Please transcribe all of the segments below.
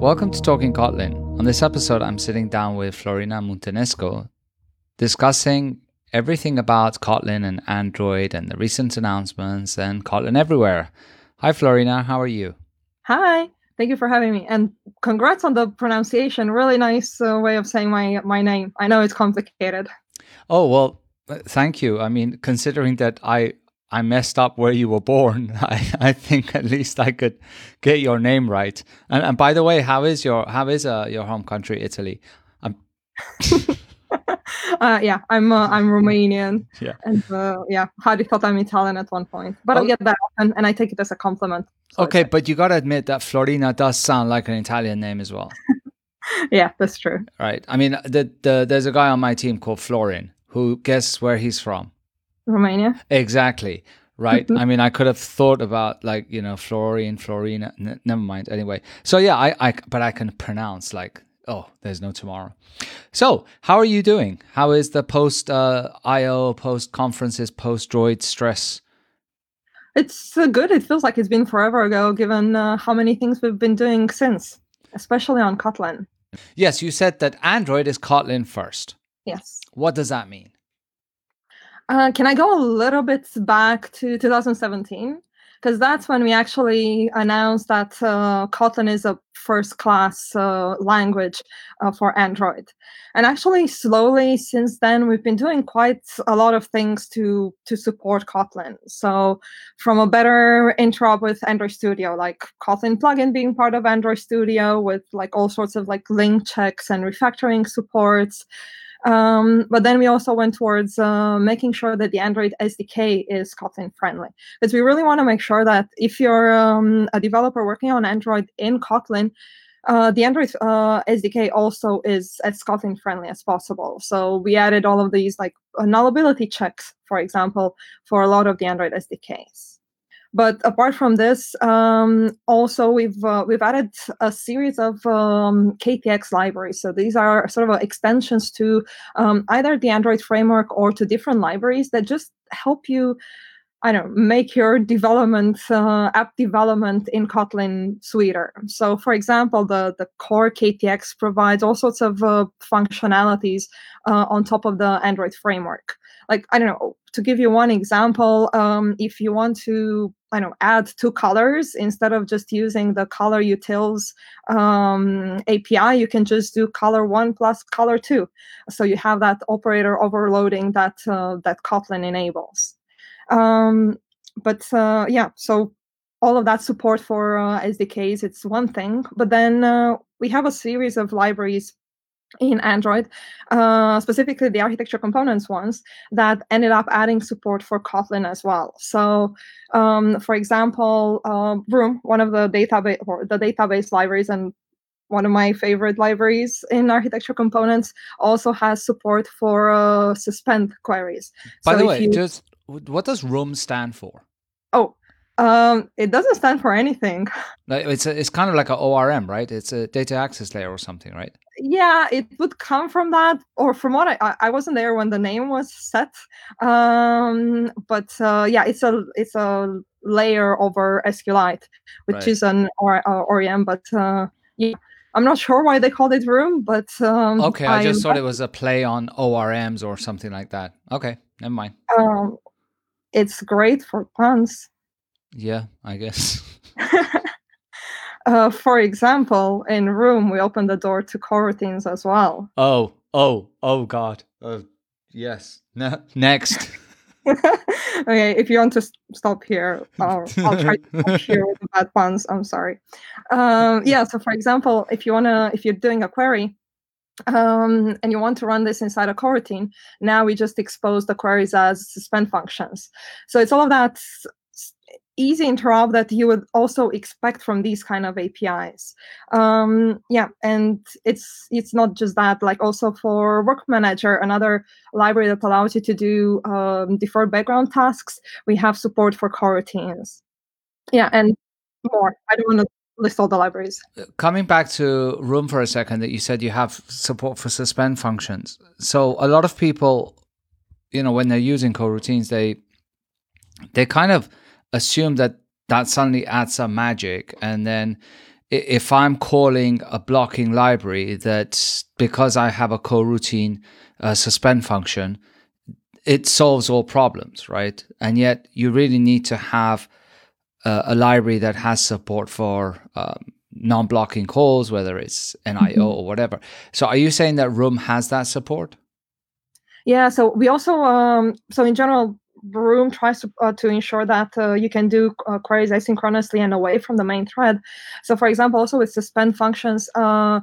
Welcome to Talking Kotlin. On this episode, I'm sitting down with Florina Muntenescu discussing everything about Kotlin and Android and the recent announcements and Kotlin everywhere. Hi, Florina. How are you? Hi. Thank you for having me, and congrats on the pronunciation. Really nice uh, way of saying my my name. I know it's complicated. Oh well, thank you. I mean, considering that I I messed up where you were born, I, I think at least I could get your name right. And, and by the way, how is your how is uh, your home country, Italy? I'm uh, yeah, I'm uh, I'm Romanian. Yeah. And uh, yeah, Hadi thought I'm Italian at one point, but I Oh. get that often, and I take it as a compliment. So okay, but you gotta admit that Florina does sound like an Italian name as well, yeah, that's true. right? I mean, the, the there's a guy on my team called Florin who guess where he's from. Romania. Exactly. Right. I mean, I could have thought about like you know Florian, Florina. N- never mind. Anyway, so yeah, I, I but I can pronounce like oh, there's no tomorrow. So how are you doing? How is the post uh, IO, post conferences, post Droid stress? It's uh, good. It feels like it's been forever ago, given uh, how many things we've been doing since, especially on Kotlin. Yes, you said that Android is Kotlin first. Yes. What does that mean? Uh, can I go a little bit back to 2017? Because that's when we actually announced that uh, Kotlin is a first class uh, language uh, for Android. And actually, slowly since then, we've been doing quite a lot of things to, to support Kotlin. So, from a better interop with Android Studio, like Kotlin plugin being part of Android Studio with like all sorts of like lint checks and refactoring supports. Um, but then we also went towards uh, making sure that the Android SDK is Kotlin friendly. Because we really want to make sure that if you're um, a developer working on Android in Kotlin, uh, the Android uh, SDK also is as Kotlin friendly as possible. So we added all of these like uh, nullability checks, for example, for a lot of the Android SDKs. But apart from this, um, also we've uh, we've added a series of um, KTX libraries. So these are sort of extensions to um, either the Android framework or to different libraries that just help you, I don't know, make your development uh, app development in Kotlin sweeter. So, for example, the the core KTX provides all sorts of uh, functionalities uh, on top of the Android framework. Like I don't know, to give you one example, um, if you want to, I don't know, add two colors instead of just using the color utils um, API, you can just do color one plus color two. So you have that operator overloading that uh, that Kotlin enables. Um, but uh, yeah, so all of that support for uh, SDKs, it's one thing. But then uh, we have a series of libraries in Android, uh, specifically the architecture components ones, that ended up adding support for Kotlin as well. So, um, for example, uh, Room, one of the database or the database libraries and one of my favorite libraries in architecture components also has support for uh, suspend queries. By So the way, you- just what does Room stand for? oh, um, it doesn't stand for anything. It's a, it's kind of like a ORM, right? It's a data access layer or something, right? Yeah it would come from that or from what i I- i wasn't there when the name was set um but uh yeah it's a it's a layer over sqlite which Right. is an or, uh, but uh yeah i'm not sure why they called it room but um Okay, I just thought it was a play on ORMs or something like that. Okay, never mind. um it's great for puns Yeah, I guess. uh for example in room we opened the door to coroutines as well Oh, oh, oh God. Oh, yes. Ne- next. okay, if you want to stop here, I'll, I'll try to stop here with the bad puns. I'm sorry. Um, yeah, so for example, if you wanna, if you're doing a query, um, and you want to run this inside a coroutine, now we just expose the queries as suspend functions. So it's all of that easy interop that you would also expect from these kind of APIs. Um, yeah, and it's it's not just that. Like also for Work Manager, another library that allows you to do um, deferred background tasks, we have support for coroutines. Yeah, and more. I don't want to list all the libraries. Coming back to Room for a second, that you said you have support for suspend functions. So a lot of people, you know, when they're using coroutines, they they kind of assume that that suddenly adds some magic, and then if I'm calling a blocking library that because I have a coroutine uh, suspend function, it solves all problems, right? And yet you really need to have uh, a library that has support for um, non-blocking calls, whether it's NIO mm-hmm. or whatever. So are you saying that Room has that support? Yeah. So we also, um, so in general, Room tries to uh, to ensure that uh, you can do uh, queries asynchronously and away from the main thread. So, for example, also with suspend functions, uh,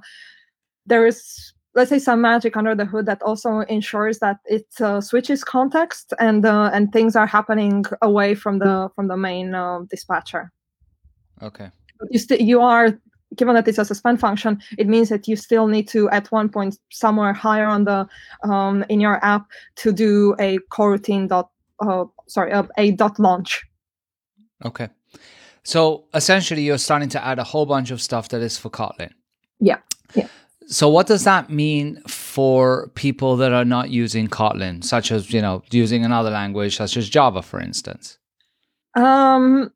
there is let's say some magic under the hood that also ensures that it uh, switches context and uh, and things are happening away from the from the main dispatcher. Okay. You still you are given that it's a suspend function, it means that you still need to, at one point, somewhere higher on the um, in your app, to do a coroutine dot uh, sorry uh, a dot launch. Okay, so essentially, you're starting to add a whole bunch of stuff that is for Kotlin. Yeah. Yeah. So what does that mean for people that are not using Kotlin, such as you know using another language, such as Java, for instance? Um,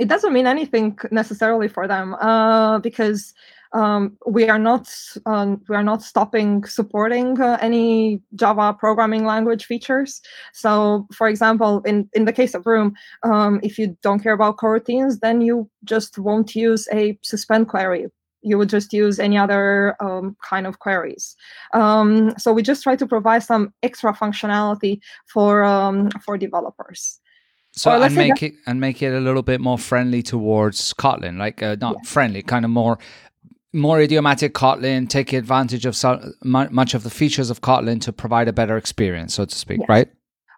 it doesn't mean anything necessarily for them uh, because um, we are not um, we are not stopping supporting uh, any Java programming language features. So, for example, in in the case of Room, um, if you don't care about coroutines, then you just won't use a suspend query. You would just use any other um, kind of queries. Um, so we just try to provide some extra functionality for um, for developers. So and make it and make it a little bit more friendly towards Kotlin, like uh, not yeah. friendly, kind of more more idiomatic Kotlin, taking advantage of so, much of the features of Kotlin to provide a better experience, so to speak, yes. right?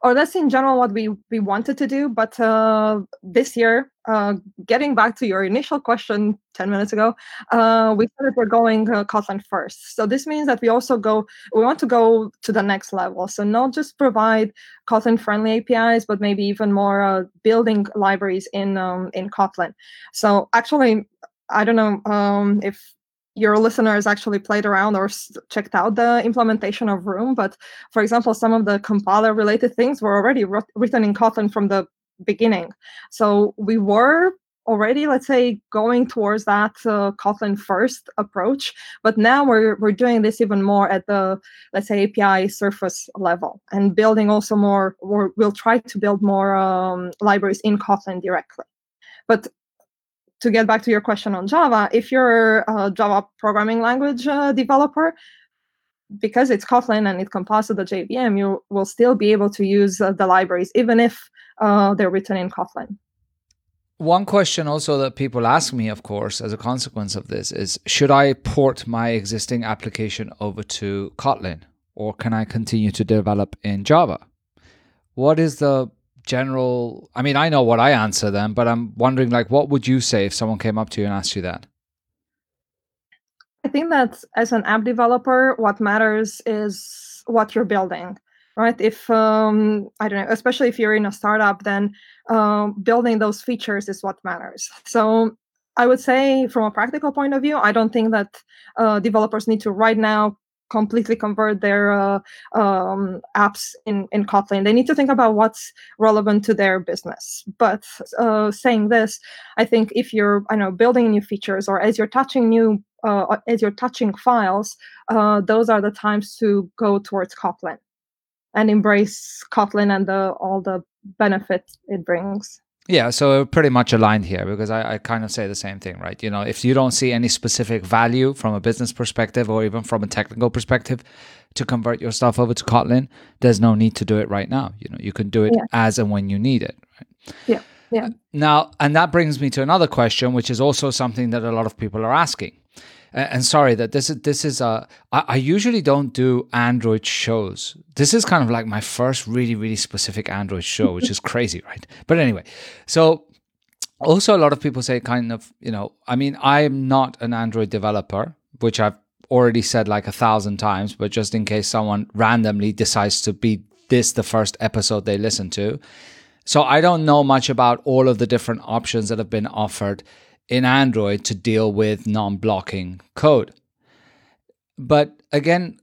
Or that's in general what we we wanted to do. But uh, this year, uh, getting back to your initial question ten minutes ago, uh, we said that we're going uh, Kotlin first. So this means that we also go. We want to go to the next level. So not just provide Kotlin friendly APIs, but maybe even more uh, building libraries in um, in Kotlin. So actually, I don't know um, if your listeners actually played around or checked out the implementation of Room. But for example, some of the compiler related things were already written in Kotlin from the beginning. So we were already, let's say, going towards that uh, Kotlin first approach. But now we're, we're doing this even more at the, let's say, API surface level and building also more, or we'll try to build more um, libraries in Kotlin directly. But to get back to your question on Java, if you're a Java programming language uh, developer, because it's Kotlin and it compiles to the JVM, you will still be able to use uh, the libraries, even if uh, they're written in Kotlin. One question also that people ask me, of course, as a consequence of this is should I port my existing application over to Kotlin or can I continue to develop in Java? What is the general i mean i know what i answer them but i'm wondering like what would you say if someone came up to you and asked you that? I think that as an app developer what matters is what you're building right? If um, i don't know especially if you're in a startup then uh, building those features is what matters. So i would say from a practical point of view i don't think that uh, developers need to right now completely convert their uh, um, apps in, in Kotlin. They need to think about what's relevant to their business. But uh, saying this, I think if you're, I know, building new features or as you're touching new, uh, as you're touching files, uh, those are the times to go towards Kotlin and embrace Kotlin and the, all the benefits it brings. Yeah, so pretty much aligned here because I, I, kind of say the same thing, right? You know, if you don't see any specific value from a business perspective or even from a technical perspective to convert your stuff over to Kotlin, there's no need to do it right now. You know, you can do it yeah. as and when you need it. Right? Yeah. Yeah. Now, and that brings me to another question, which is also something that a lot of people are asking and sorry that this is this is a I, I usually don't do Android shows. This is kind of like my first really really specific Android show, which is crazy, right? But anyway, so also a lot of people say kind of you know I mean I'm not an Android developer, which I've already said like a thousand times, but just in case someone randomly decides to be this the first episode they listen to. So I don't know much about all of the different options that have been offered in Android to deal with non blocking code. But again,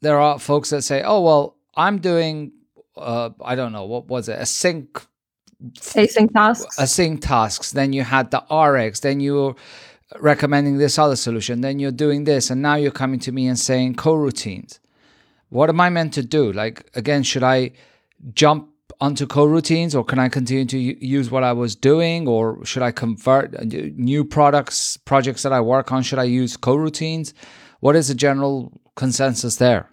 there are folks that say, oh, well, I'm doing, uh, I don't know, what was it? Async. Async tasks. Async tasks. Then you had the RX. Then you were recommending this other solution, then you're doing this, and now you're coming to me and saying coroutines. What am I meant to do? Like, again, should I jump onto coroutines or can I continue to use what I was doing or should I convert uh, new products, projects that I work on? Should I use coroutines? What is the general consensus there?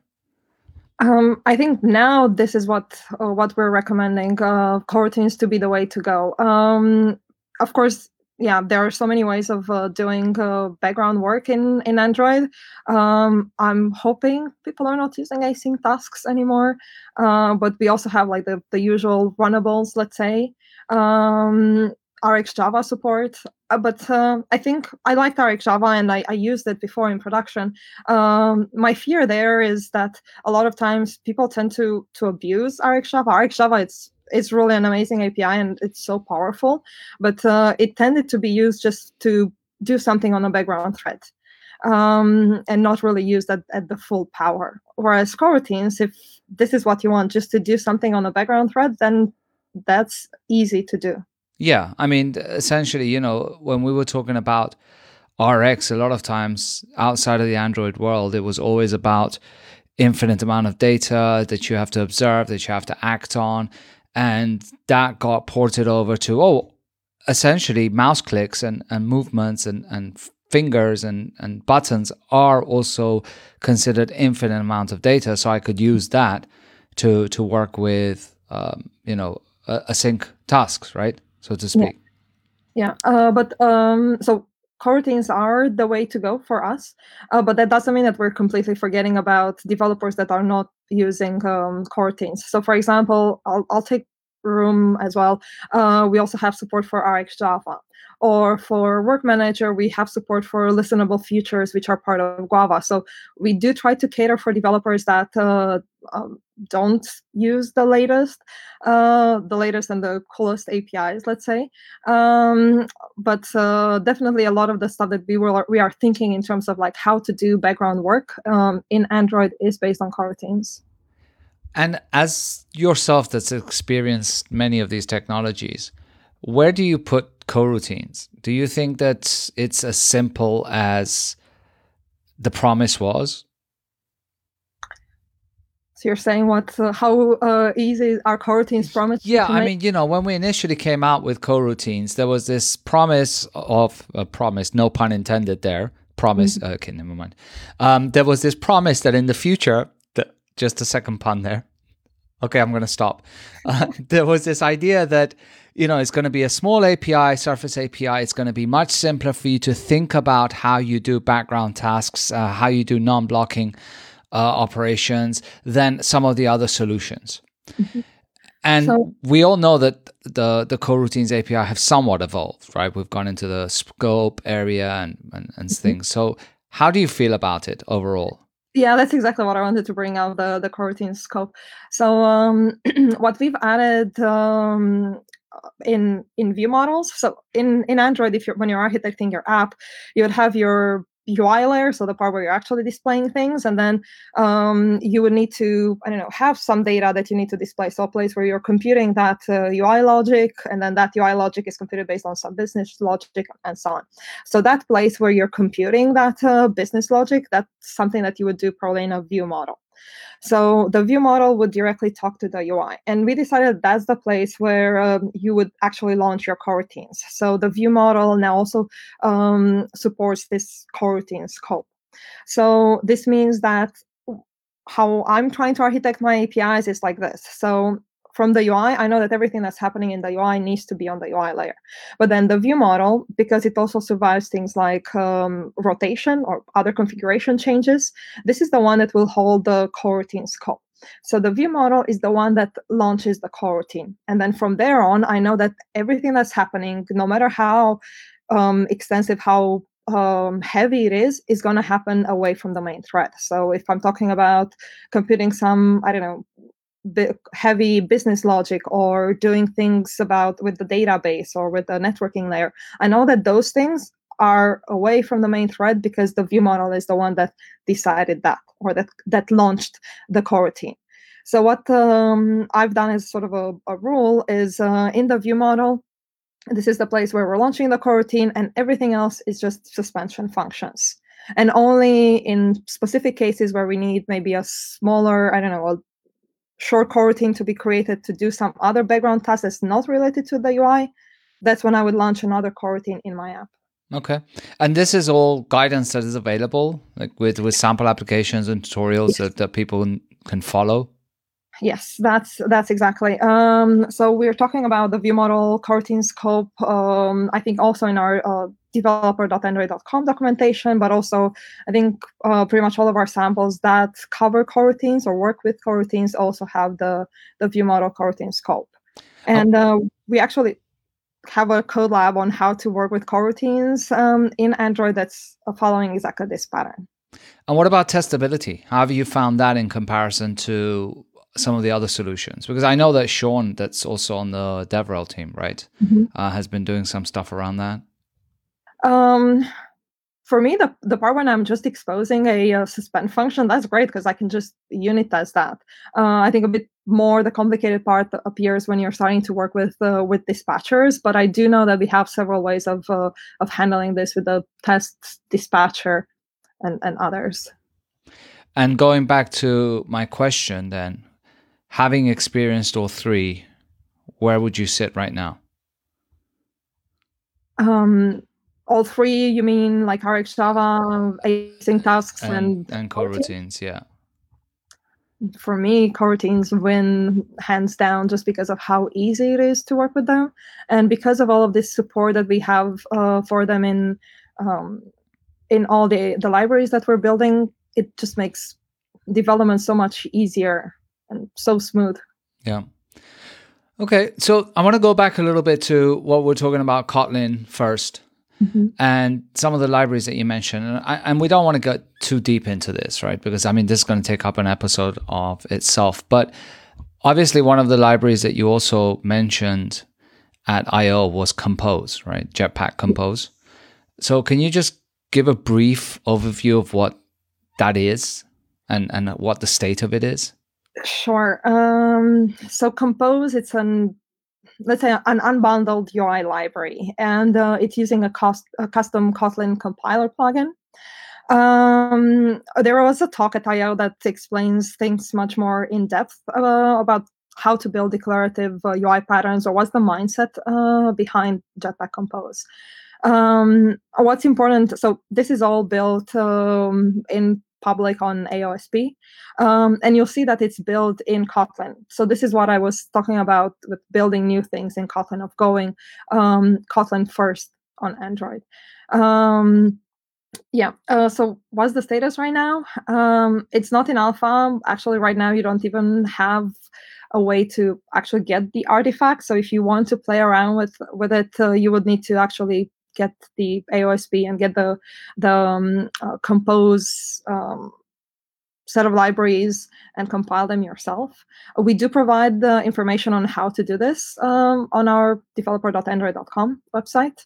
Um, I think now this is what uh, what we're recommending. Uh, coroutines to be the way to go. Um, of course, yeah, there are so many ways of uh, doing uh, background work in in Android. Um, I'm hoping people are not using async tasks anymore, uh, but we also have like the the usual runnables, let's say. Um, RxJava support, uh, but uh, I think I liked RxJava and I, I used it before in production. Um, my fear there is that a lot of times people tend to to abuse RxJava. RxJava it's it's really an amazing API and it's so powerful, but uh, it tended to be used just to do something on a background thread. Um, and not really used at, at the full power. Whereas coroutines, if this is what you want, just to do something on a background thread, then that's easy to do. Yeah, I mean, essentially, you know, when we were talking about RX, a lot of times outside of the Android world, it was always about infinite amount of data that you have to observe, that you have to act on, and that got ported over to oh essentially mouse clicks and, and movements and, and fingers and, and buttons are also considered infinite amounts of data. So i could use that to to work with um, you know async tasks right? So to speak. Yeah, yeah. Uh, but um, so coroutines are the way to go for us. Uh, but that doesn't mean that we're completely forgetting about developers that are not using um, coroutines so for example i'll, I'll take room as well. Uh, we also have support for rxjava or for work manager we have support for listenable futures which are part of guava. So we do try to cater for developers that uh, um, don't use the latest uh, the latest and the coolest apis let's say. Um, but uh, definitely a lot of the stuff that we were we are thinking in terms of like how to do background work um, in android is based on coroutines and as yourself that's experienced many of these technologies where do you put coroutines do you think that it's as simple as the promise was so you're saying what uh, how uh, easy are coroutines promised? Yeah, I mean, you know, when we initially came out with coroutines, there was this promise of a uh, promise, no pun intended there. Promise. Mm-hmm. Okay, never mind. Um, there was this promise that in the future, that just a second pun there. Okay, I'm going to stop. Uh, there was this idea that you know it's going to be a small API, Surface API. It's going to be much simpler for you to think about how you do background tasks, uh, how you do non-blocking uh, operations than some of the other solutions. Mm-hmm. And so, we all know that the the coroutines API have somewhat evolved, right? We've gone into the scope area and and, and mm-hmm. things. So how do you feel about it overall? Yeah, that's exactly what I wanted to bring out the the coroutine scope. So um, what we've added um, in in view models. So in in Android, if you're when you're architecting your app, you would have your UI layer, so the part where you're actually displaying things, and then um, you would need to, I don't know, have some data that you need to display. So a place where you're computing that uh, UI logic, and then that UI logic is computed based on some business logic and so on. So that place where you're computing that uh, business logic, that's something that you would do probably in a view model. So the view model would directly talk to the UI. And we decided that's the place where um, you would actually launch your coroutines. So the view model now also um, supports this coroutine scope. So this means that how I'm trying to architect my APIs is like this. So from the UI, I know that everything that's happening in the UI needs to be on the UI layer. But then the view model, because it also survives things like um, rotation or other configuration changes, this is the one that will hold the coroutine scope. So the view model is the one that launches the coroutine. And then from there on, I know that everything that's happening, no matter how um, extensive, how um, heavy it is, is going to happen away from the main thread. So if I'm talking about computing some, I don't know, heavy business logic or doing things about with the database or with the networking layer i know that those things are away from the main thread because the view model is the one that decided that or that that launched the coroutine so what um, i've done as sort of a, a rule is uh, in the view model this is the place where we're launching the coroutine, and everything else is just suspension functions. And only in specific cases where we need maybe a smaller, I don't know, short coroutine to be created to do some other background task that's not related to the UI, that's when I would launch another coroutine in my app. Okay. And this is all guidance that is available, like with, with sample applications and tutorials yes. that, that people can follow? Yes, that's that's exactly. Um, so we're talking about the view model coroutine scope. Um, I think also in our uh, developer.android.com documentation, but also I think uh, pretty much all of our samples that cover coroutines or work with coroutines also have the the view model coroutine scope. And uh, we actually have a code lab on how to work with coroutines um, in Android that's following exactly this pattern. And what about testability? How have you found that in comparison to some of the other solutions? Because I know that Sean, that's also on the DevRel team, right, mm-hmm. uh, has been doing some stuff around that. Um, for me, the, the part when I'm just exposing a, a suspend function, that's great because I can just unit test that. Uh, I think a bit more the complicated part appears when you're starting to work with uh, with dispatchers. But I do know that we have several ways of uh, of handling this with the test dispatcher and, and others. And going back to my question, then, having experienced all three, where would you sit right now? Um, all three, you mean like RxJava, async tasks, and and, and coroutines, yeah. For me, coroutines win hands down just because of how easy it is to work with them, and because of all of this support that we have uh, for them in um, in all the the libraries that we're building. It just makes development so much easier and so smooth. Yeah. Okay, so I want to go back a little bit to what we're talking about Kotlin 1st mm-hmm. and some of the libraries that you mentioned. And, I, and we don't want to go too deep into this, right? Because I mean, this is going to take up an episode of itself. But obviously, one of the libraries that you also mentioned at I/O was Compose, right? Jetpack Compose. So, can you just give a brief overview of what that is and and what the state of it is? Sure. Um, so Compose, it's an let's say an unbundled UI library, and uh, it's using a, cost, a custom Kotlin compiler plugin. Um, there was a talk at I/O that explains things much more in depth uh, about how to build declarative uh, UI patterns or what's the mindset uh, behind Jetpack Compose. Um, what's important? So this is all built um, in public on AOSP. Um, and you'll see that it's built in Kotlin. So this is what I was talking about with building new things in Kotlin, of going um, Kotlin first on Android. Um, yeah, uh, so what's the status right now? Um, it's not in alpha. Actually, right now you don't even have a way to actually get the artifact. So if you want to play around with with it, uh, you would need to actually get the AOSP and get the the um, uh, compose um, set of libraries and compile them yourself. We do provide the information on how to do this um, on our developer.android.com website.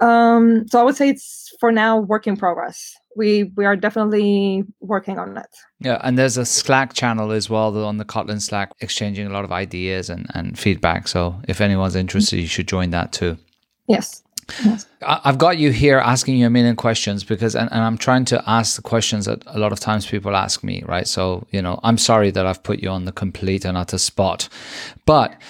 Um, so I would say it's for now work in progress. We we are definitely working on it. Yeah, and there's a Slack channel as well on the Kotlin Slack, exchanging a lot of ideas and, and feedback. So if anyone's interested, you should join that too. Yes. I've got you here asking you a million questions because, and, and, I'm trying to ask the questions that a lot of times people ask me, right? So, you know, I'm sorry that I've put you on the complete and utter spot. But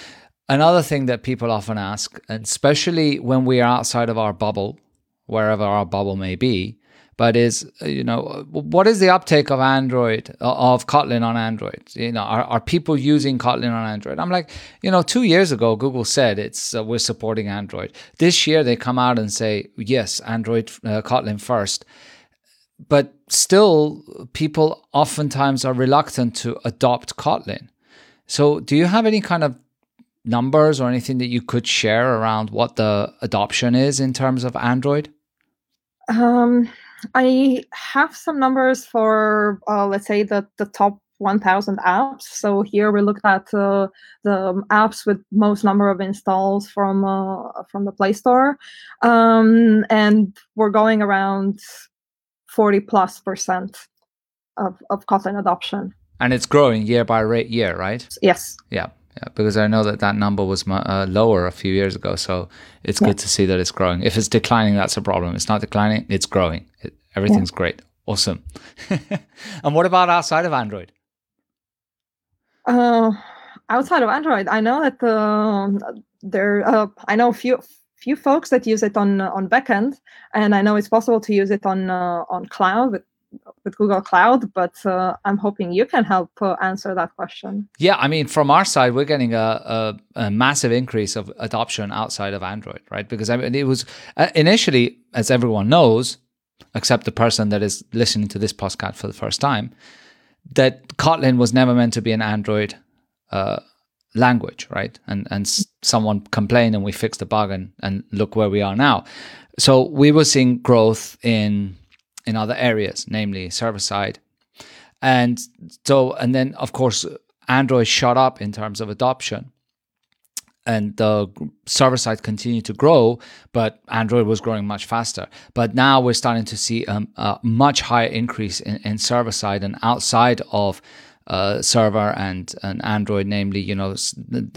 another thing that people often ask, and especially when we are outside of our bubble, wherever our bubble may be, but is you know what is the uptake of Android of Kotlin on Android? You know, are, are people using Kotlin on Android? I'm like, you know, two years ago Google said it's uh, we're supporting Android. This year they come out and say yes, Android uh, Kotlin first, but still people oftentimes are reluctant to adopt Kotlin. So, do you have any kind of numbers or anything that you could share around what the adoption is in terms of Android? Um, I have some numbers for, uh, let's say, the, the top 1000 apps. So here we looked at uh, the apps with most number of installs from uh, from the Play Store, um, and we're going around 40 plus percent of, of Kotlin adoption. And it's growing year by year, right? Yes. Yeah. Yeah, because I know that that number was uh, lower a few years ago. So it's yeah. good to see that it's growing. If it's declining, that's a problem. It's not declining; it's growing. It, everything's yeah. great. Awesome. and what about outside of Android? Uh, outside of Android, I know that uh, there. Uh, I know a few few folks that use it on on backend, and I know it's possible to use it on uh, on cloud with, with Google Cloud. But uh, I'm hoping you can help uh, answer that question. Yeah, I mean, from our side, we're getting a, a, a massive increase of adoption outside of Android, right? Because I mean, it was uh, initially, as everyone knows, except the person that is listening to this podcast for the first time, that Kotlin was never meant to be an Android uh, language, right? And and someone complained and we fixed the bug and, and look where we are now. So we were seeing growth in in other areas, namely server side. And so and then of course Android shot up in terms of adoption. And the server side continued to grow, but Android was growing much faster. But now we're starting to see um, a much higher increase in, in server side and outside of uh, server and an Android, namely, you know,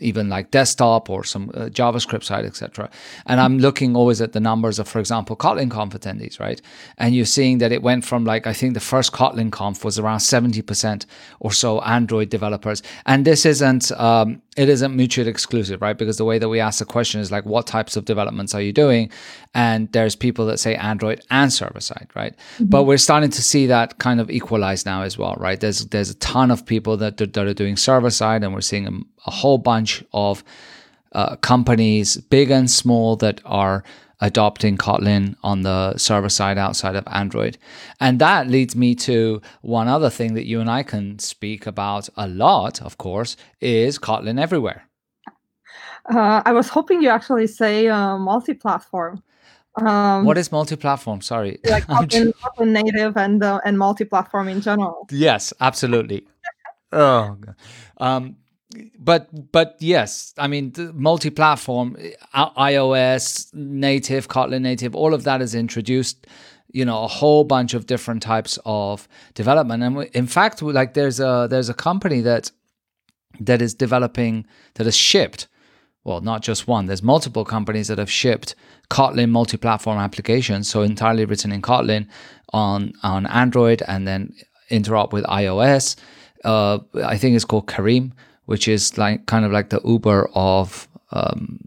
even like desktop or some uh, JavaScript side, etc. And I'm looking always at the numbers of, for example, Kotlin conf attendees, right? And you're seeing that it went from like I think the first Kotlin conf was around 70% or so Android developers, and this isn't um, it isn't mutually exclusive, right? Because the way that we ask the question is like, what types of developments are you doing? And there's people that say Android and server side, right? Mm-hmm. But we're starting to see that kind of equalize now as well, right? There's there's a ton of people that that are doing server side, and we're seeing a, a whole bunch of uh, companies, big and small, that are adopting Kotlin on the server side outside of Android. And that leads me to one other thing that you and I can speak about a lot, of course, is Kotlin everywhere. Uh, I was hoping you actually say uh, multi-platform. Um, what is multi-platform? Sorry, like Kotlin, Kotlin native and uh, and multi-platform in general. Yes, absolutely. oh, um, but but yes, I mean multi-platform, iOS native, Kotlin native, all of that is introduced. You know, a whole bunch of different types of development, and in fact, like there's a there's a company that that is developing that has shipped. Well, not just one. There's multiple companies that have shipped Kotlin multi-platform applications, so entirely written in Kotlin on on Android, and then interop with iOS. Uh, I think it's called Careem which is like kind of like the Uber of um,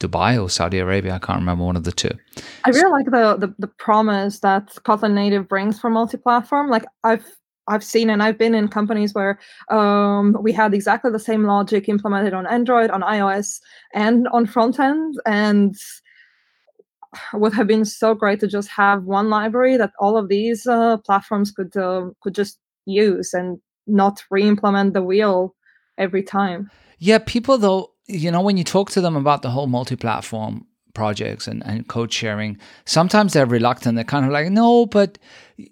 Dubai or Saudi Arabia. I can't remember one of the two. I really like the, the the promise that Kotlin Native brings for multi-platform. Like I've I've seen and I've been in companies where um, we had exactly the same logic implemented on Android, on iOS, and on front end, and would have been so great to just have one library that all of these uh, platforms could uh, could just use and not re-implement the wheel every time. Yeah, people though, you know, when you talk to them about the whole multi-platform projects and, and code sharing, sometimes they're reluctant. They're kind of like, no, but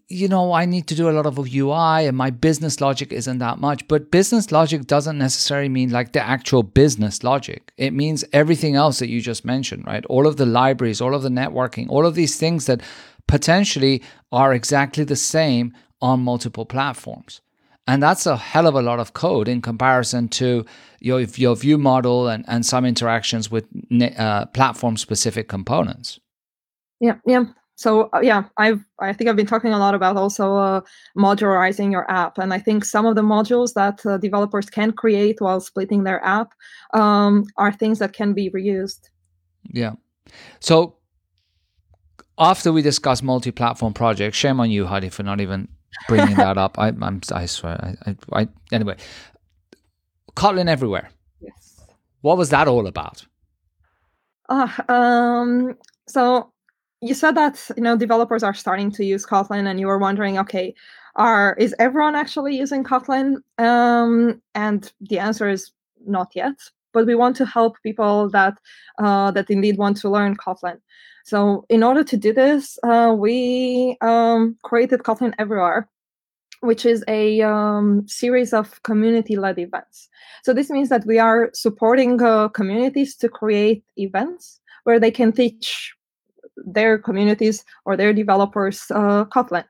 you know, I need to do a lot of UI and my business logic isn't that much. But business logic doesn't necessarily mean like the actual business logic. It means everything else that you just mentioned, right? All of the libraries, all of the networking, all of these things that potentially are exactly the same on multiple platforms. And that's a hell of a lot of code in comparison to your, your view model and, and some interactions with uh, platform specific components. Yeah, yeah. So uh, yeah, I've I think I've been talking a lot about also uh, modularizing your app, and I think some of the modules that uh, developers can create while splitting their app um, are things that can be reused. Yeah. So after we discuss multi-platform projects, shame on you, Hadi, for not even bringing that up. I, am I swear. I, I, I, anyway, Kotlin everywhere. Yes. What was that all about? Uh, um. So you said that you know developers are starting to use Kotlin, and you were wondering, okay, are is everyone actually using Kotlin? Um, and the answer is not yet. But we want to help people that uh, that indeed want to learn Kotlin. So in order to do this, uh, we um, created Kotlin Everywhere, which is a um, series of community-led events. So this means that we are supporting uh, communities to create events where they can teach their communities or their developers uh, Kotlin.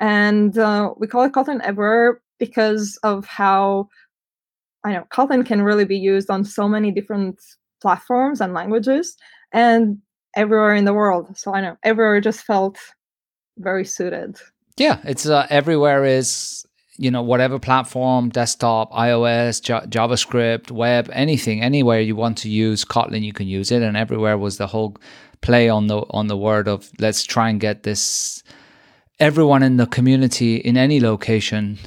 And uh, we call it Kotlin Everywhere because of how I know Kotlin can really be used on so many different platforms and languages and everywhere in the world. So I know everywhere just felt very suited. Yeah, it's uh, everywhere is you know whatever platform, desktop, iOS, J- JavaScript, web, anything, anywhere you want to use Kotlin, you can use it, and everywhere was the whole play on the on the word of let's try and get this everyone in the community in any location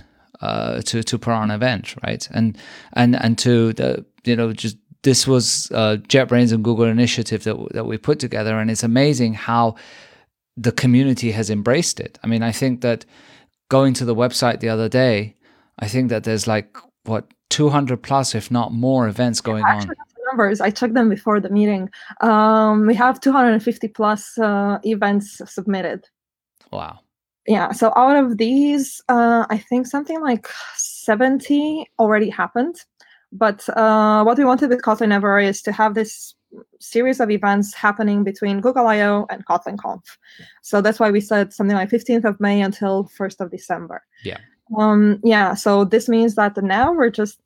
uh, to to put on an event, right? And and and to the you know just this was uh, JetBrains and Google initiative that that we put together, and it's amazing how the community has embraced it. I mean, I think that going to the website the other day, I think that there's like what 200 plus, if not more, events going yeah, on. Numbers. I checked them before the meeting. Um, we have 250 plus uh, events submitted. Wow yeah so out of these uh, i think something like 70 already happened but uh, what we wanted with kotlin ever is to have this series of events happening between google i/o and kotlin conf. So that's why we said something like 15th of may until 1st of december. Yeah. Um yeah so this means that now we're just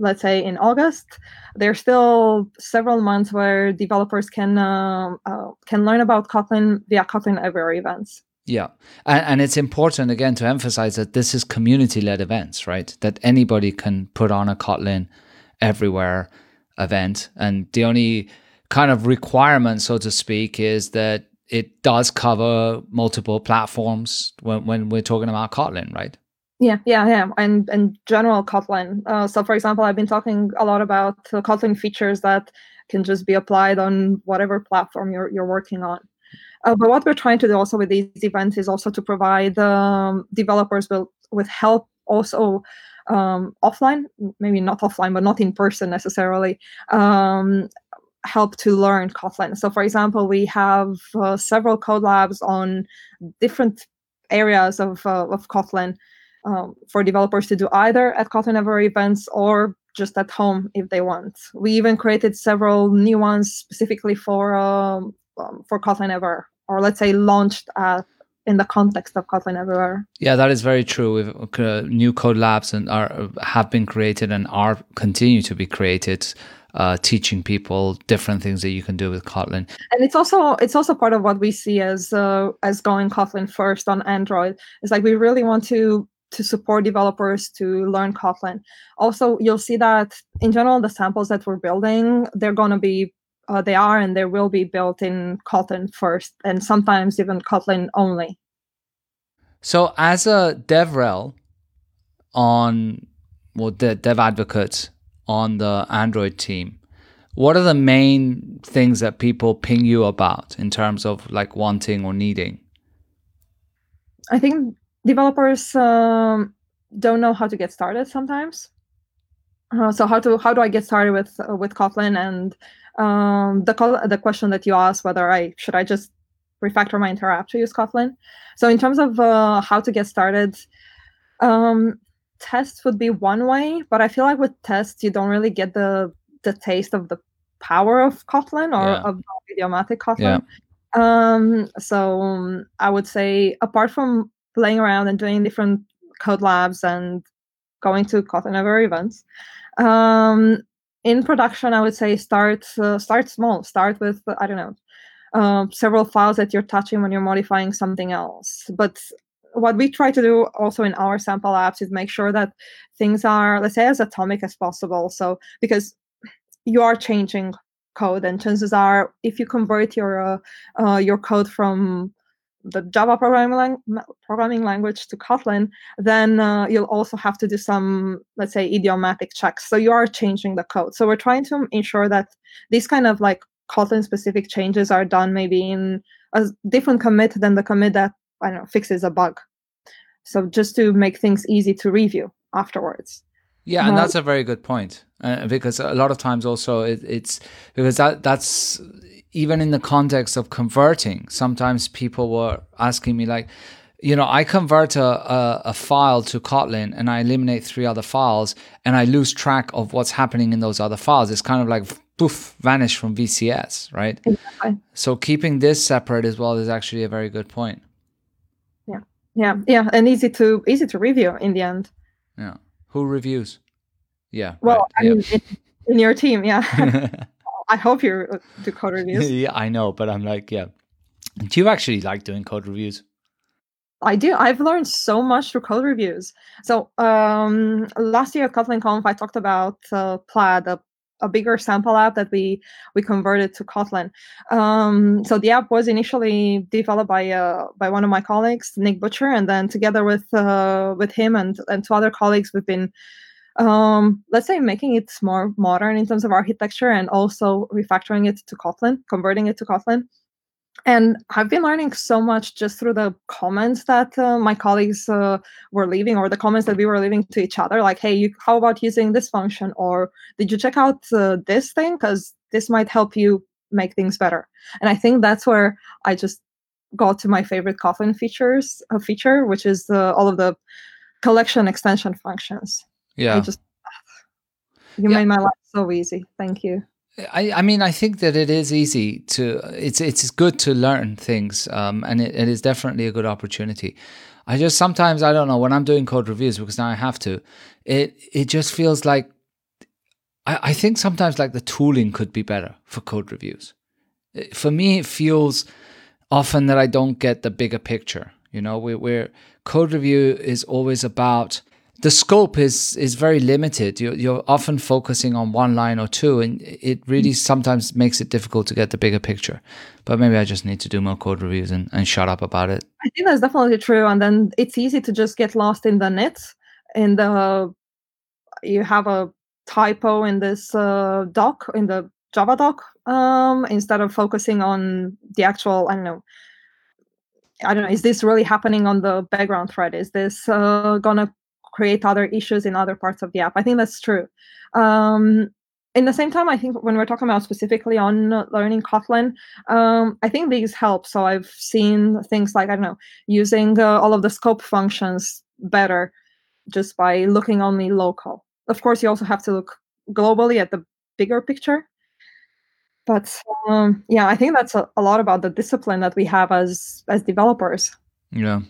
let's say in august. There's still several months where developers can uh, uh, can learn about kotlin via kotlin Ever events yeah. And, and, it's important, again, to emphasize that this is community led events, right? That anybody can put on a Kotlin everywhere event. And the only kind of requirement, so to speak, is that it does cover multiple platforms when, when we're talking about Kotlin, right? Yeah, yeah, yeah, and and general Kotlin. Uh, so, for example, I've been talking a lot about Kotlin features that can just be applied on whatever platform you're you're working on. Uh, but what we're trying to do also with these events is also to provide um, developers with, with help also um, offline, maybe not offline, but not in person necessarily, um, help to learn Kotlin. So, for example, we have uh, several code labs on different areas of, uh, of Kotlin um, for developers to do either at Kotlin Ever events or just at home if they want. We even created several new ones specifically for um, um, for Kotlin Ever, or let's say launched uh, in the context of Kotlin Everywhere. Yeah, that is very true. Uh, new code labs and are have been created and are continue to be created, uh, teaching people different things that you can do with Kotlin. And it's also it's also part of what we see as uh, as going Kotlin first on Android. It's like we really want to to support developers to learn Kotlin. Also, you'll see that in general, the samples that we're building, they're going to be uh, they are and they will be built in Kotlin first, and sometimes even Kotlin only. So, as a DevRel on, well, the dev advocate on the Android team, what are the main things that people ping you about in terms of like wanting or needing? I think developers um, don't know how to get started sometimes. Uh, so how to how do I get started with uh, with Kotlin and um, the the question that you asked whether I should I just refactor my entire app to use Kotlin. So in terms of uh, how to get started, um, tests would be one way, but I feel like with tests you don't really get the the taste of the power of Kotlin or yeah. of idiomatic Kotlin. Yeah. Um, so um, I would say apart from playing around and doing different code labs and going to Kotlin Ever events, um, in production, I would say start uh, start small. Start with I don't know uh, several files that you're touching when you're modifying something else. But what we try to do also in our sample apps is make sure that things are let's say as atomic as possible. So because you are changing code, and chances are if you convert your uh, uh your code from the Java programming, lang- programming language to Kotlin, then uh, you'll also have to do some, let's say, idiomatic checks. So you are changing the code. So we're trying to ensure that these kind of like Kotlin specific changes are done maybe in a different commit than the commit that I don't know fixes a bug. So just to make things easy to review afterwards. Yeah, and uh, that's a very good point uh, because a lot of times also it, it's because that that's even in the context of converting, sometimes people were asking me like, you know, I convert a, a, a, file to Kotlin and I eliminate three other files and I lose track of what's happening in those other files. It's kind of like poof, vanish from VCS, right? Exactly. So keeping this separate as well is actually a very good point. Yeah. Yeah. Yeah. And easy to easy to review in the end. Yeah. Who reviews? Yeah. Well, right, I yeah. mean, in, in your team, yeah. I hope you do code reviews. yeah, I know, but I'm like, yeah. Do you actually like doing code reviews? I do. I've learned so much through code reviews. So um, last year at Kotlin Conf, I talked about uh, Plaid, a, a bigger sample app that we we converted to Kotlin. Um, so the app was initially developed by uh, by one of my colleagues, Nick Butcher, and then together with uh, with him and and two other colleagues, we've been um, let's say making it more modern in terms of architecture and also refactoring it to Kotlin, converting it to Kotlin and I've been learning so much just through the comments that uh, my colleagues uh, were leaving, or the comments that we were leaving to each other. Like, "Hey, you, how about using this function?" Or, "Did you check out uh, this thing? Because this might help you make things better." And I think that's where I just got to my favorite Kotlin features uh, feature, which is all of the collection extension functions. Yeah, I just you yeah. made my life so easy. Thank you. I, I mean, I think that it is easy to. It's it's good to learn things, um, and it, it is definitely a good opportunity. I just sometimes I don't know when I'm doing code reviews because now I have to. It it just feels like I, I think sometimes like the tooling could be better for code reviews. For me, it feels often that I don't get the bigger picture. You know, we, where code review is always about the scope is is very limited. You're, you're often focusing on one line or two, and it really sometimes makes it difficult to get the bigger picture. But maybe I just need to do more code reviews and, and shut up about it. I think that's definitely true. And then it's easy to just get lost in the net, In the you have a typo in this uh, doc in the Java doc um, instead of focusing on the actual. I don't know. I don't know. Is this really happening on the background thread? Is this uh, gonna create other issues in other parts of the app. I think that's true. Um, in the same time, I think when we're talking about specifically on learning Kotlin, um, I think these help. So I've seen things like, I don't know, using uh, all of the scope functions better just by looking only local. Of course, you also have to look globally at the bigger picture. But um, yeah, I think that's a, a lot about the discipline that we have as as developers. Yeah.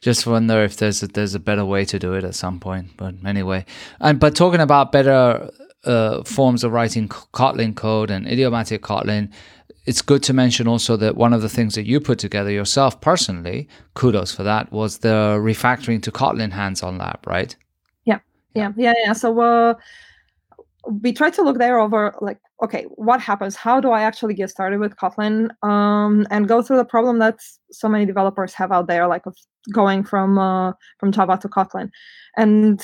Just wonder if there's a, there's a better way to do it at some point. But anyway, and but talking about better uh, forms of writing Kotlin code and idiomatic Kotlin, it's good to mention also that one of the things that you put together yourself personally, kudos for that, was the refactoring to Kotlin hands-on lab, right? Yeah, yeah, yeah, yeah. So uh, we try to look there over like okay what happens how do i actually get started with kotlin um, and go through the problem that so many developers have out there like of going from uh, from java to kotlin. And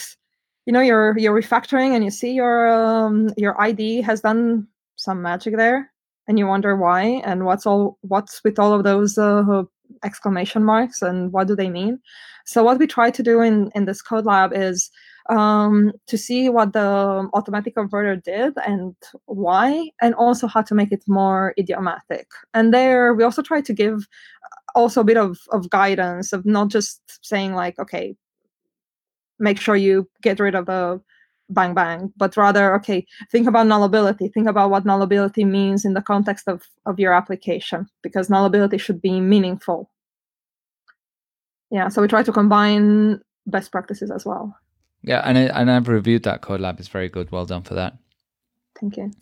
you know you're you're refactoring and you see your um, your ID has done some magic there and you wonder why and what's all what's with all of those uh, exclamation marks and what do they mean? So what we try to do in in this code lab is um, to see what the automatic converter did and why, and also how to make it more idiomatic. And there, we also try to give also a bit of, of guidance of not just saying like, okay, make sure you get rid of the bang bang, but rather, okay, think about nullability. Think about what nullability means in the context of, of your application, because nullability should be meaningful. Yeah, so we try to combine best practices as well. Yeah, and I, and I've reviewed that code lab. It's very good. Well done for that. Thank you.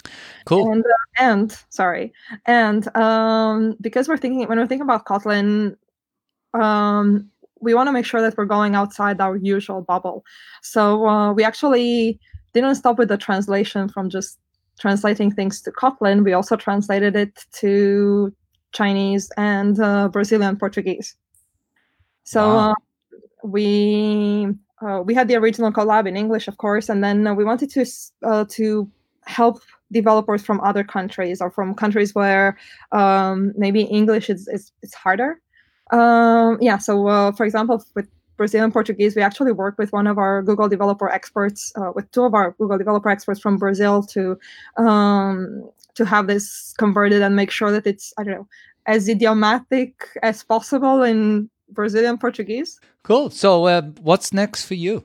Cool. And, uh, and sorry, and um, because we're thinking when we're thinking about Kotlin, um, we want to make sure that we're going outside our usual bubble. So uh, we actually didn't stop with the translation from just translating things to Kotlin. We also translated it to Chinese and uh, Brazilian Portuguese. So wow. uh, we uh, we had the original code lab in English, of course, and then uh, we wanted to uh, to help developers from other countries or from countries where um, maybe English is is, is harder. Um, yeah, so uh, for example, with Brazilian Portuguese, we actually work with one of our Google developer experts, uh, with two of our Google developer experts from Brazil to um, to have this converted and make sure that it's I don't know as idiomatic as possible in Brazilian Portuguese. Cool. So, uh, what's next for you?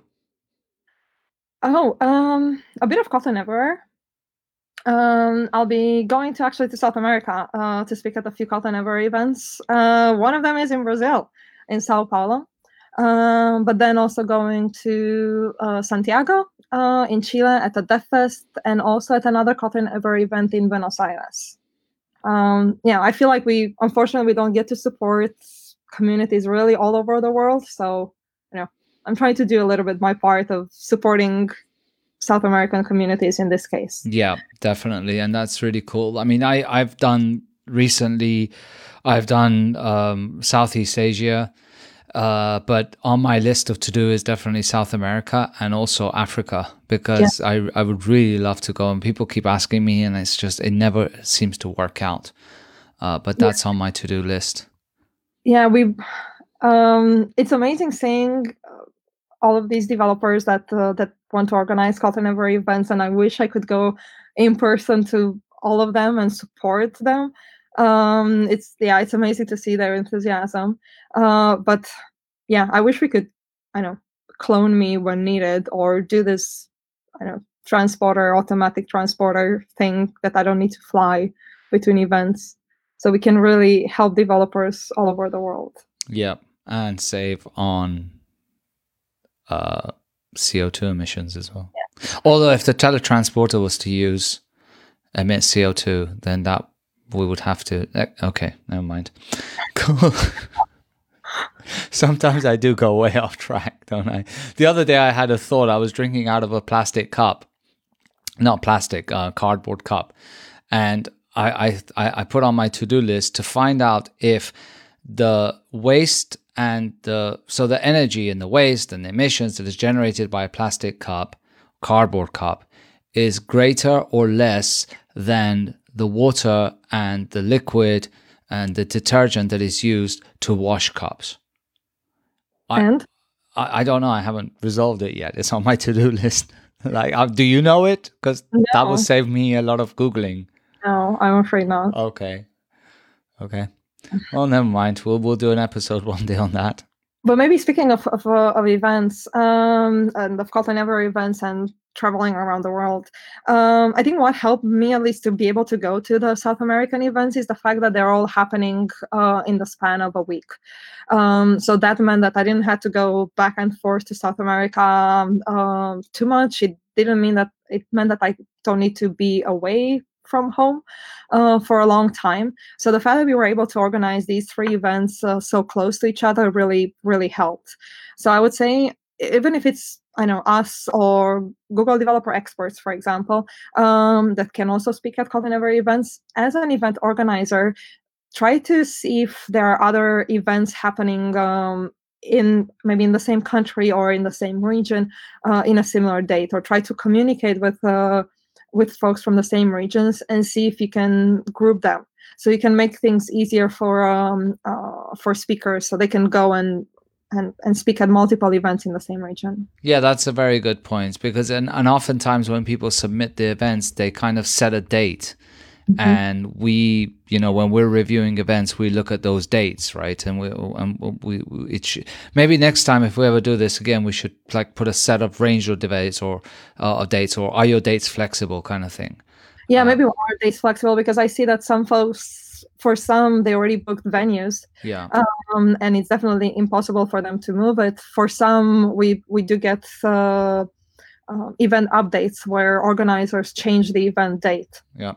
Oh, um, a bit of Kotlin everywhere. Um, I'll be going to actually to South America uh, to speak at a few Kotlin Everywhere events. Uh, one of them is in Brazil, in Sao Paulo. Um, but then also going to uh, Santiago uh, in Chile at the DevFest and also at another Kotlin Ever event in Buenos Aires. Um, yeah, I feel like we unfortunately we don't get to support communities really all over the world. So you know, I'm trying to do a little bit my part of supporting South American communities in this case. Yeah, definitely, and that's really cool. I mean, I I've done recently, I've done um, Southeast Asia. Uh, but on my list of to do is definitely South America and also Africa because yeah. I I would really love to go and people keep asking me and it's just it never seems to work out. Uh, but that's yeah. on my to do list. Yeah, we. Um, it's amazing seeing uh, all of these developers that uh, that want to organize Kotlin Ever events, and I wish I could go in person to all of them and support them um it's yeah it's amazing to see their enthusiasm uh but yeah i wish we could i know clone me when needed or do this i know transporter automatic transporter thing that i don't need to fly between events so we can really help developers all over the world yeah and save on uh co2 emissions as well yeah. although if the teletransporter was to use emit co2 then that we would have to. Eh, okay, never mind. Cool. Sometimes I do go way off track, don't I? The other day I had a thought. I was drinking out of a plastic cup, not plastic, uh, cardboard cup, and I, I I put on my to do list to find out if the waste and the so the energy and the waste and the emissions that is generated by a plastic cup, cardboard cup, is greater or less than the water and the liquid and the detergent that is used to wash cups. And I, I don't know. I haven't resolved it yet. It's on my to do list. like, uh, do you know it? Because no. that would save me a lot of googling. No, I'm afraid not. Okay, okay. Well, never mind. We'll we'll do an episode one day on that. But maybe speaking of of, uh, of events um, and of Kotlin Ever events and traveling around the world. Um, I think what helped me at least to be able to go to the South American events is the fact that they're all happening uh, in the span of a week. Um, so that meant that I didn't have to go back and forth to South America um, uh, too much. It didn't mean that it meant that I don't need to be away from home uh, for a long time. So the fact that we were able to organize these three events uh, so close to each other really, really helped. So I would say, even if it's I know us or Google developer experts, for example, um, that can also speak at Ever events. As an event organizer, try to see if there are other events happening um, in maybe in the same country or in the same region uh, in a similar date, or try to communicate with uh, with folks from the same regions and see if you can group them so you can make things easier for um, uh, for speakers so they can go and and, and speak at multiple events in the same region. Yeah, that's a very good point because and, and oftentimes when people submit the events, they kind of set a date. Mm-hmm. And we, you know, when we're reviewing events, we look at those dates, right? And we, and we, it should, maybe next time if we ever do this again, we should like put a set of range of dates or uh, of dates, or are your dates flexible, kind of thing. Yeah, uh, maybe are dates flexible because I see that some folks for some they already booked venues yeah um, and it's definitely impossible for them to move it for some we we do get uh, uh, event updates where organizers change the event date yeah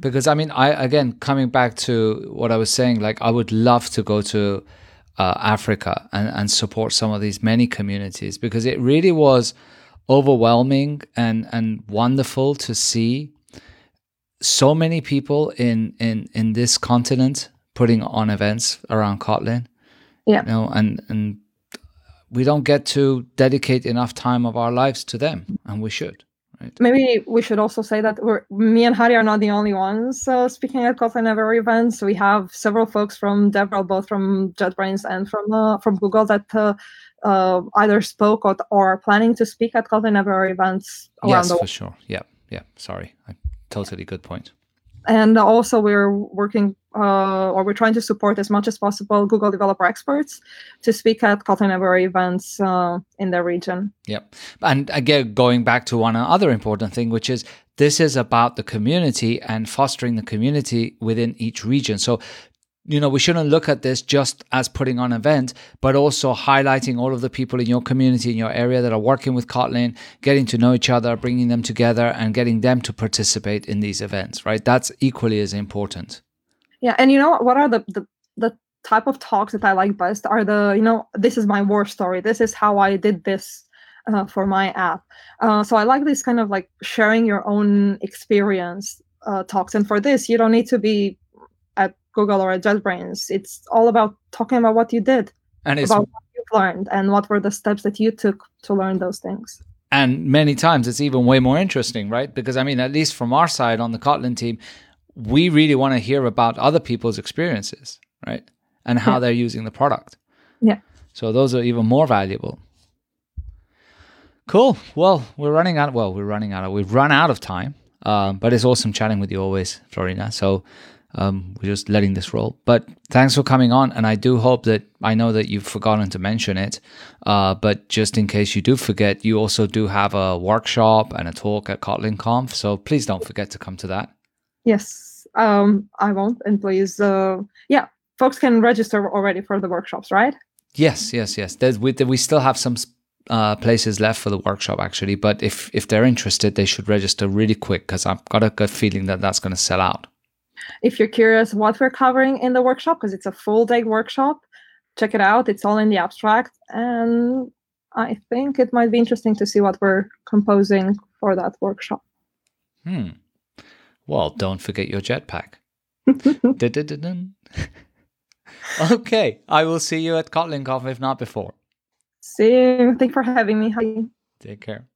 because i mean i again coming back to what i was saying like i would love to go to uh, africa and, and support some of these many communities because it really was overwhelming and and wonderful to see so many people in in in this continent putting on events around Kotlin. Yeah. You know, and and we don't get to dedicate enough time of our lives to them, and we should. Right? Maybe we should also say that we're me and Hadi are not the only ones uh, speaking at Kotlin Ever events. We have several folks from DevRel, both from JetBrains and from uh, from Google, that uh, uh, either spoke or, or are planning to speak at Kotlin Ever events around yes, for sure. Yeah, yeah. Sorry, I totally good point and also we're working uh, or we're trying to support as much as possible Google developer experts to speak at Kotlin Ever events uh, in the region. Yep. And again, going back to one other important thing, which is this is about the community and fostering the community within each region. So you know, we shouldn't look at this just as putting on an event, but also highlighting all of the people in your community, in your area that are working with Kotlin, getting to know each other, bringing them together, and getting them to participate in these events, right? That's equally as important. Yeah. And you know, what are the, the, the type of talks that I like best are the, you know, this is my war story. This is how I did this uh, for my app. Uh, so I like this kind of like sharing your own experience uh, talks. And for this, you don't need to be at Google or at JetBrains. It's all about talking about what you did, and it's about what you've learned, and what were the steps that you took to learn those things. And many times it's even way more interesting, right? Because I mean, at least from our side on the Kotlin team, we really want to hear about other people's experiences, right? And how yeah. they're using the product. Yeah. So those are even more valuable. Cool. Well, we're running out. Well, we're running out of. We've run out of time. Um, but it's awesome chatting with you always, Florina. So um, we're just letting this roll. But thanks for coming on, and I do hope that I know that you've forgotten to mention it. Uh, but just in case you do forget, you also do have a workshop and a talk at Kotlin Conf. So please don't forget to come to that. Yes, um, I won't. And please, uh, yeah, folks can register already for the workshops, right? Yes, yes, yes. There's, we, we still have some uh, places left for the workshop actually, but if if they're interested, they should register really quick because I've got a good feeling that that's going to sell out. If you're curious what we're covering in the workshop, because it's a full day workshop, check it out. It's all in the abstract, and I think it might be interesting to see what we're composing for that workshop. Hmm. Well, don't forget your jetpack. okay, I will see you at Kotlin Conf if not before. See you. Thanks for having me. Hi. Take care.